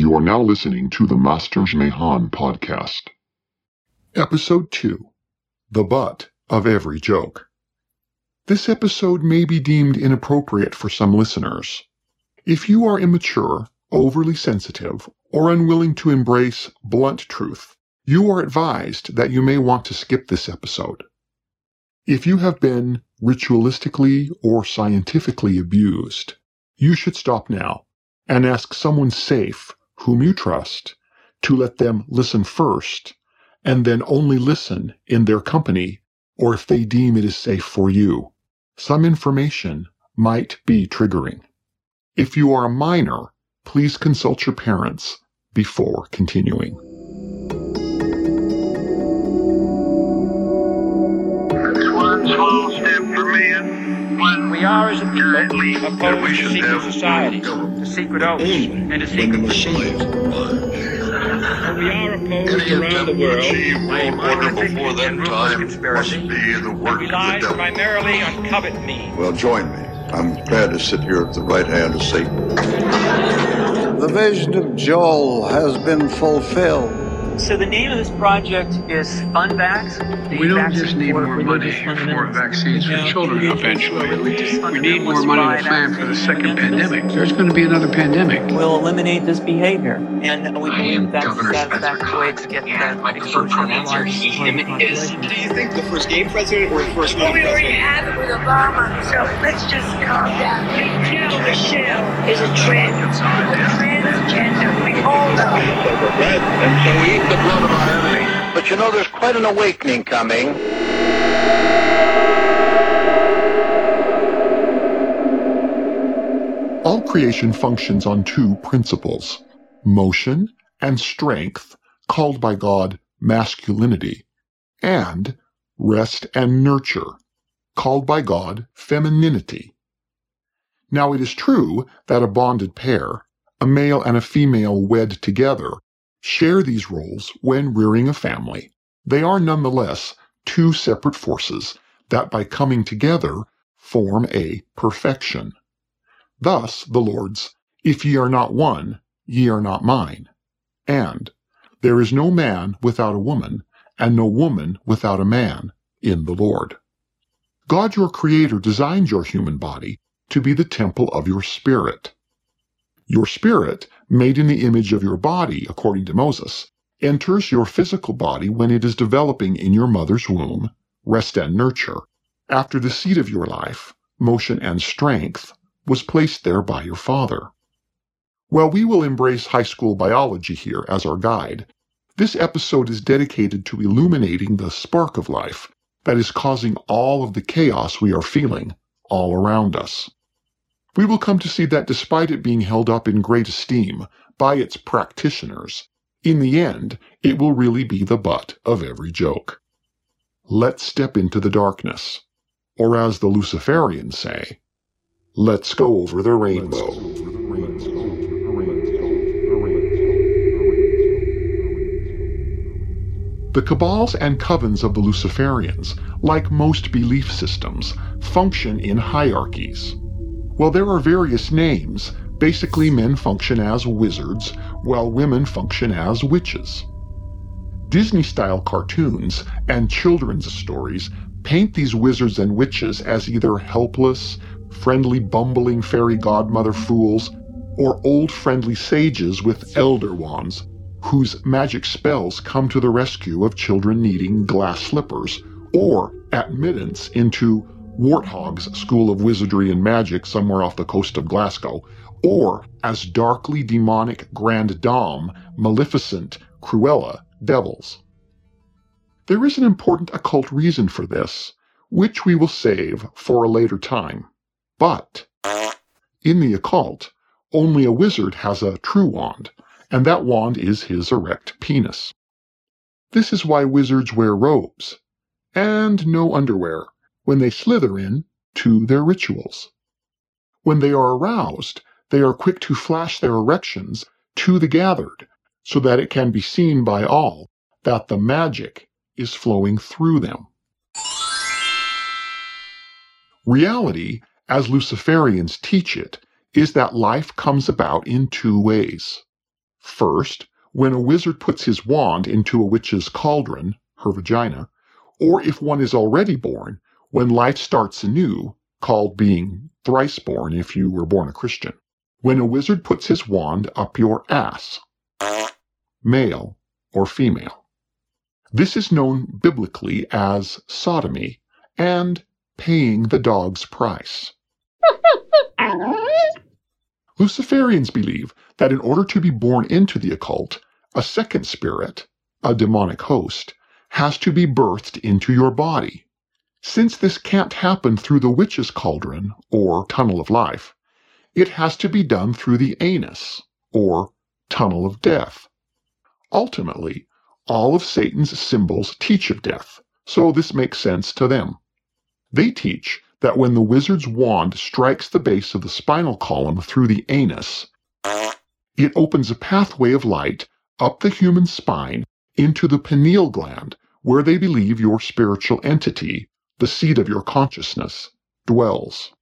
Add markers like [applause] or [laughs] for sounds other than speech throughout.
You are now listening to the Masters Mayhem podcast. Episode 2 The Butt of Every Joke. This episode may be deemed inappropriate for some listeners. If you are immature, overly sensitive, or unwilling to embrace blunt truth, you are advised that you may want to skip this episode. If you have been ritualistically or scientifically abused, you should stop now and ask someone safe whom you trust to let them listen first and then only listen in their company or if they deem it is safe for you. Some information might be triggering. If you are a minor, please consult your parents before continuing. small step for man, one We are, as a people, giant leap that we opposed to secret societies, to secret oaths, and to secret machines. [laughs] And we are opposed Any around the attempt to world achieve by order before that and ruthless time must be the work of the devil. primarily on covet means. Well, join me. I'm glad to sit here at the right hand of Satan. The vision of Joel has been fulfilled. So the name of this project is Unvax. the We don't just need more money religious for fundamentals. vaccines for Yeah, children religious eventually. We need more money to plan for the second pandemic. There's going to be another pandemic. We'll eliminate this behavior, and we I believe am that's Governor that's Spencer that's the way to get and the my preferred pronouns are he, him, his. Do you think the first gay president or the first Well, woman we already president? have it with Obama, so let's just calm down. Michelle Michelle is a trans, But you know, there's quite an awakening coming. All creation functions on two principles motion and strength, called by God masculinity, and rest and nurture, called by God femininity. Now it is true that a bonded pair, a male and a female wed together, share these roles when rearing a family. They are nonetheless two separate forces that by coming together form a perfection. Thus the Lord's, If ye are not one, ye are not mine, and There is no man without a woman, and no woman without a man in the Lord. God your Creator designed your human body to be the temple of your spirit. Your spirit, made in the image of your body, according to Moses, enters your physical body when it is developing in your mother's womb, rest and nurture, after the seed of your life, motion and strength, was placed there by your father. While we will embrace high school biology here as our guide, this episode is dedicated to illuminating the spark of life that is causing all of the chaos we are feeling all around us. We will come to see that despite it being held up in great esteem by its practitioners, in the end, it will really be the butt of every joke. Let's step into the darkness. Or as the Luciferians say, let's go over the rainbow. The cabals and covens of the Luciferians, like most belief systems, function in hierarchies. While there are various names, basically men function as wizards, while women function as witches. Disney style cartoons and children's stories paint these wizards and witches as either helpless, friendly, bumbling fairy godmother fools, or old friendly sages with elder wands whose magic spells come to the rescue of children needing glass slippers, or admittance into Warthog's School of Wizardry and Magic somewhere off the coast of Glasgow, or as darkly demonic Grand Dame, Maleficent, Cruella, devils. There is an important occult reason for this, which we will save for a later time. But, in the occult, only a wizard has a true wand, and that wand is his erect penis. This is why wizards wear robes, and no underwear, when they slither in to their rituals. When they are aroused, they are quick to flash their erections to the gathered, so that it can be seen by all that the magic is flowing through them. Reality, as Luciferians teach it, is that life comes about in two ways First, when a wizard puts his wand into a witch's cauldron, her vagina, or if one is already born, when life starts anew, called being thrice born if you were born a Christian. When a wizard puts his wand up your ass, male or female. This is known biblically as sodomy and paying the dog's price. [laughs] Luciferians believe that in order to be born into the occult, a second spirit, a demonic host, has to be birthed into your body. Since this can't happen through the witch's cauldron or tunnel of life, it has to be done through the anus or tunnel of death. Ultimately, all of Satan's symbols teach of death, so this makes sense to them. They teach that when the wizard's wand strikes the base of the spinal column through the anus, it opens a pathway of light up the human spine into the pineal gland, where they believe your spiritual entity, the seat of your consciousness, dwells.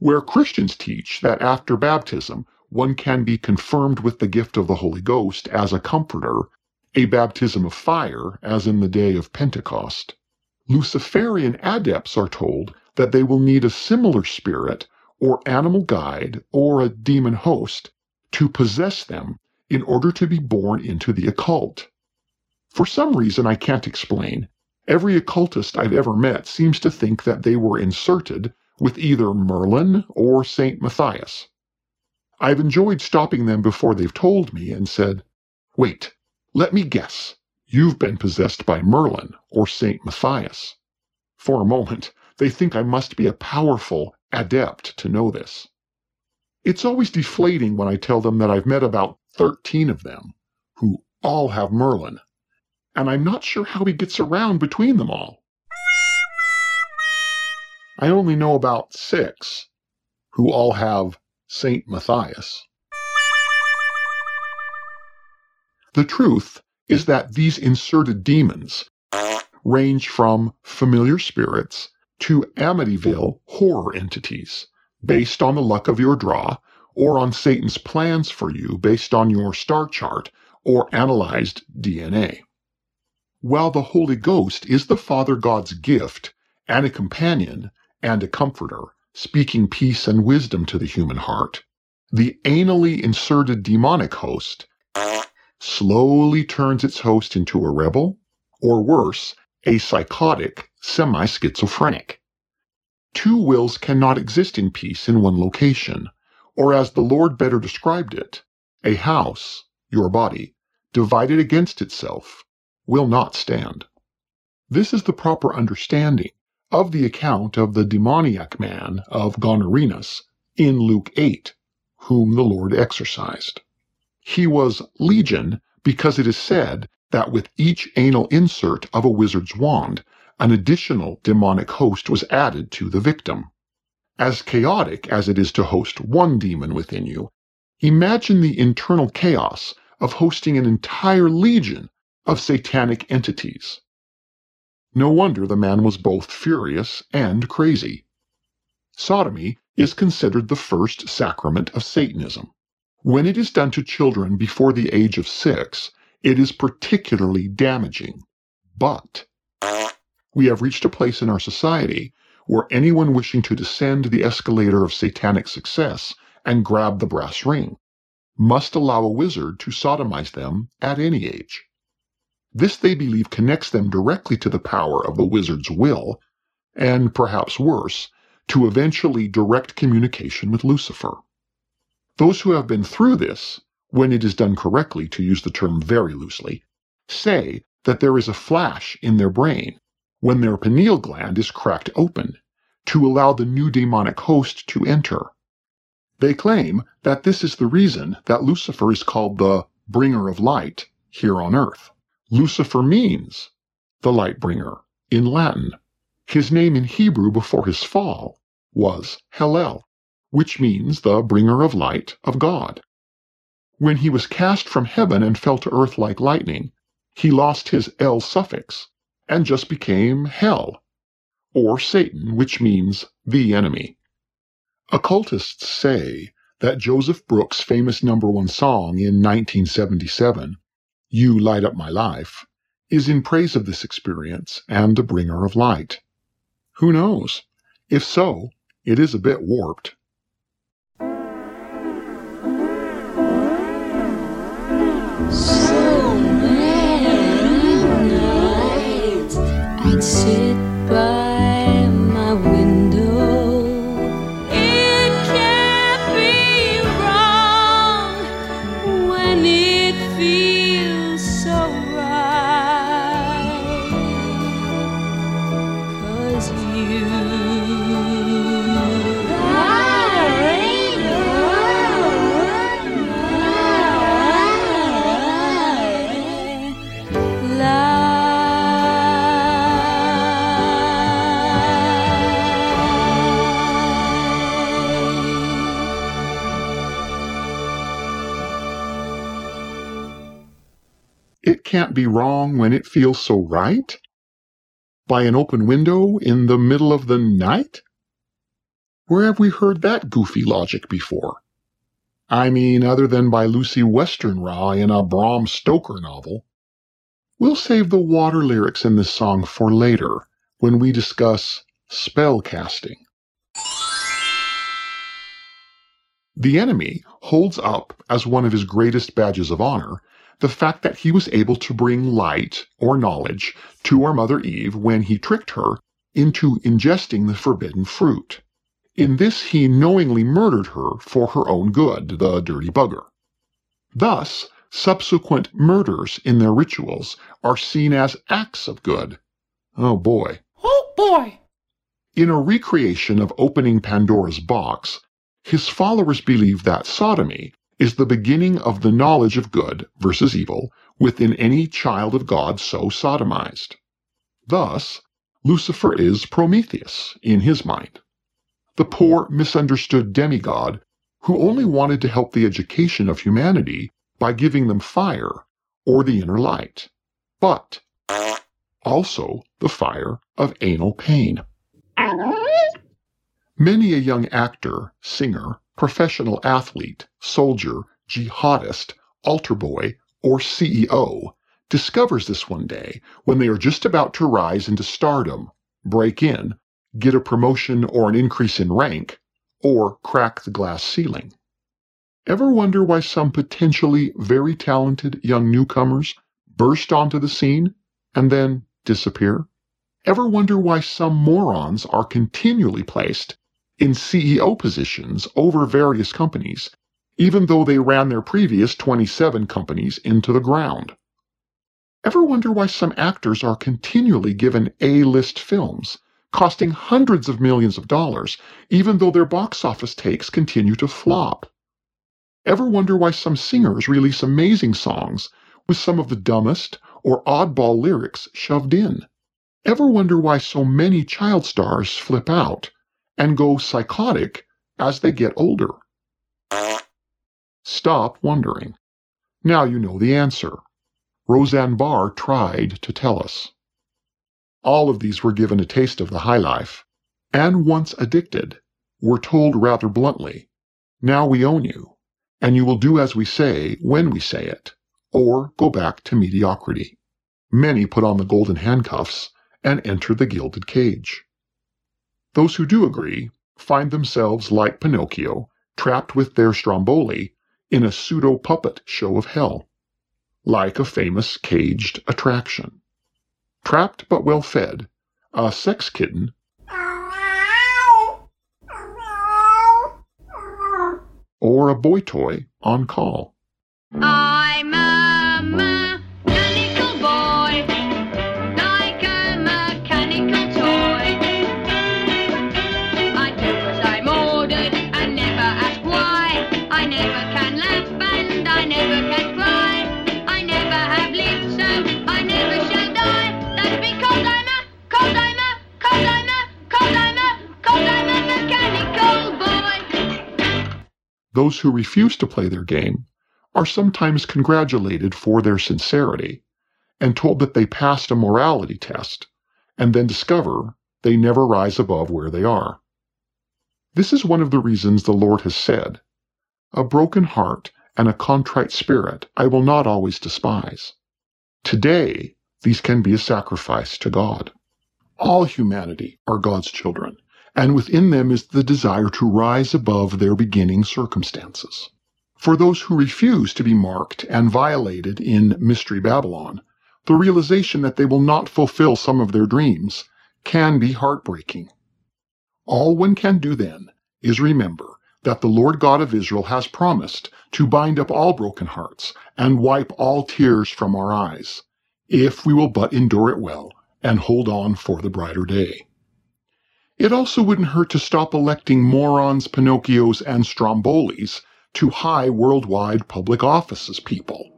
Where Christians teach that after baptism, one can be confirmed with the gift of the Holy Ghost as a comforter, a baptism of fire, as in the day of Pentecost. Luciferian adepts are told that they will need a similar spirit or animal guide or a demon host to possess them in order to be born into the occult. For some reason I can't explain, every occultist I've ever met seems to think that they were inserted with either Merlin or St. Matthias. I've enjoyed stopping them before they've told me and said, Wait, let me guess. You've been possessed by Merlin or St. Matthias. For a moment, they think I must be a powerful adept to know this. It's always deflating when I tell them that I've met about 13 of them, who all have Merlin, and I'm not sure how he gets around between them all. I only know about six, who all have St. Matthias. The truth is that these inserted demons range from familiar spirits to Amityville horror entities, based on the luck of your draw, or on Satan's plans for you based on your star chart or analyzed DNA. While the Holy Ghost is the Father God's gift and a companion and a comforter, speaking peace and wisdom to the human heart, the anally inserted demonic host slowly turns its host into a rebel, or worse, a psychotic semi schizophrenic. Two wills cannot exist in peace in one location, or as the Lord better described it, a house, your body, divided against itself, will not stand. This is the proper understanding of the account of the demoniac man of Gonarenus in Luke 8, whom the Lord exorcised. He was legion because it is said that with each anal insert of a wizard's wand, an additional demonic host was added to the victim. As chaotic as it is to host one demon within you, imagine the internal chaos of hosting an entire legion of satanic entities. No wonder the man was both furious and crazy. Sodomy is considered the first sacrament of Satanism. When it is done to children before the age of six, it is particularly damaging. But we have reached a place in our society where anyone wishing to descend the escalator of satanic success and grab the brass ring must allow a wizard to sodomize them at any age. This they believe connects them directly to the power of the wizard's will, and perhaps worse, to eventually direct communication with Lucifer. Those who have been through this, when it is done correctly, to use the term very loosely, say that there is a flash in their brain when their pineal gland is cracked open to allow the new demonic host to enter. They claim that this is the reason that Lucifer is called the bringer of light here on earth. Lucifer means the light bringer in Latin. His name in Hebrew before his fall was Hallel, which means the bringer of light of God. When he was cast from heaven and fell to earth like lightning, he lost his El suffix and just became hell, or Satan, which means the enemy. Occultists say that Joseph Brooks' famous number one song in 1977, You Light Up My Life, is in praise of this experience and the bringer of light. Who knows? If so, it is a bit warped. So many nights I'd sit It can't be wrong when it feels so right? By an open window in the middle of the night? Where have we heard that goofy logic before? I mean, other than by Lucy Westenra in a Bram Stoker novel. We'll save the water lyrics in this song for later when we discuss spell casting. The enemy holds up as one of his greatest badges of honor the fact that he was able to bring light or knowledge to our mother Eve when he tricked her into ingesting the forbidden fruit. In this, he knowingly murdered her for her own good, the dirty bugger. Thus, subsequent murders in their rituals are seen as acts of good. Oh boy. Oh boy! In a recreation of opening Pandora's box, his followers believe that sodomy is the beginning of the knowledge of good versus evil within any child of God so sodomized. Thus, Lucifer is Prometheus in his mind, the poor, misunderstood demigod who only wanted to help the education of humanity by giving them fire or the inner light, but also the fire of anal pain. Many a young actor, singer, professional athlete, soldier, jihadist, altar boy, or CEO discovers this one day when they are just about to rise into stardom, break in, get a promotion or an increase in rank, or crack the glass ceiling. Ever wonder why some potentially very talented young newcomers burst onto the scene and then disappear? Ever wonder why some morons are continually placed in CEO positions over various companies, even though they ran their previous 27 companies into the ground? Ever wonder why some actors are continually given A-list films, costing hundreds of millions of dollars, even though their box office takes continue to flop? Ever wonder why some singers release amazing songs with some of the dumbest or oddball lyrics shoved in? Ever wonder why so many child stars flip out and go psychotic as they get older? Stop wondering. Now you know the answer. Roseanne Barr tried to tell us. All of these were given a taste of the high life, and once addicted, were told rather bluntly, now we own you, and you will do as we say when we say it, or go back to mediocrity. Many put on the golden handcuffs and enter the gilded cage. Those who do agree find themselves like Pinocchio, trapped with their Stromboli in a pseudo puppet show of hell, like a famous caged attraction. Trapped but well fed, a sex kitten or a boy toy on call. I'm Those who refuse to play their game are sometimes congratulated for their sincerity and told that they passed a morality test, and then discover they never rise above where they are. This is one of the reasons the Lord has said, A broken heart and a contrite spirit I will not always despise. Today, these can be a sacrifice to God. All humanity are God's children, and within them is the desire to rise above their beginning circumstances. For those who refuse to be marked and violated in Mystery Babylon, the realization that they will not fulfill some of their dreams can be heartbreaking. All one can do then is remember that the Lord God of Israel has promised to bind up all broken hearts and wipe all tears from our eyes, if we will but endure it well and hold on for the brighter day. It also wouldn't hurt to stop electing morons, Pinocchios, and Strombolis to high worldwide public offices, people.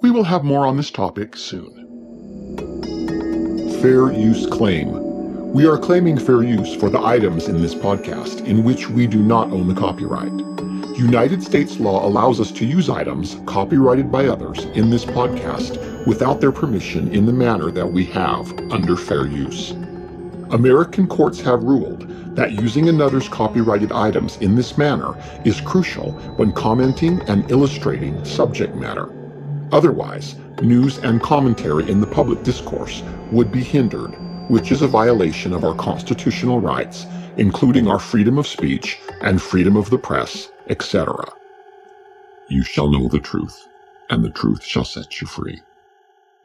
We will have more on this topic soon. Fair use claim. We are claiming fair use for the items in this podcast in which we do not own the copyright. United States law allows us to use items copyrighted by others in this podcast without their permission in the manner that we have under fair use. American courts have ruled that using another's copyrighted items in this manner is crucial when commenting and illustrating subject matter. Otherwise, news and commentary in the public discourse would be hindered, which is a violation of our constitutional rights, including our freedom of speech and freedom of the press, etc. You shall know the truth, and the truth shall set you free.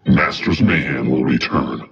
Masters Mayhem will return.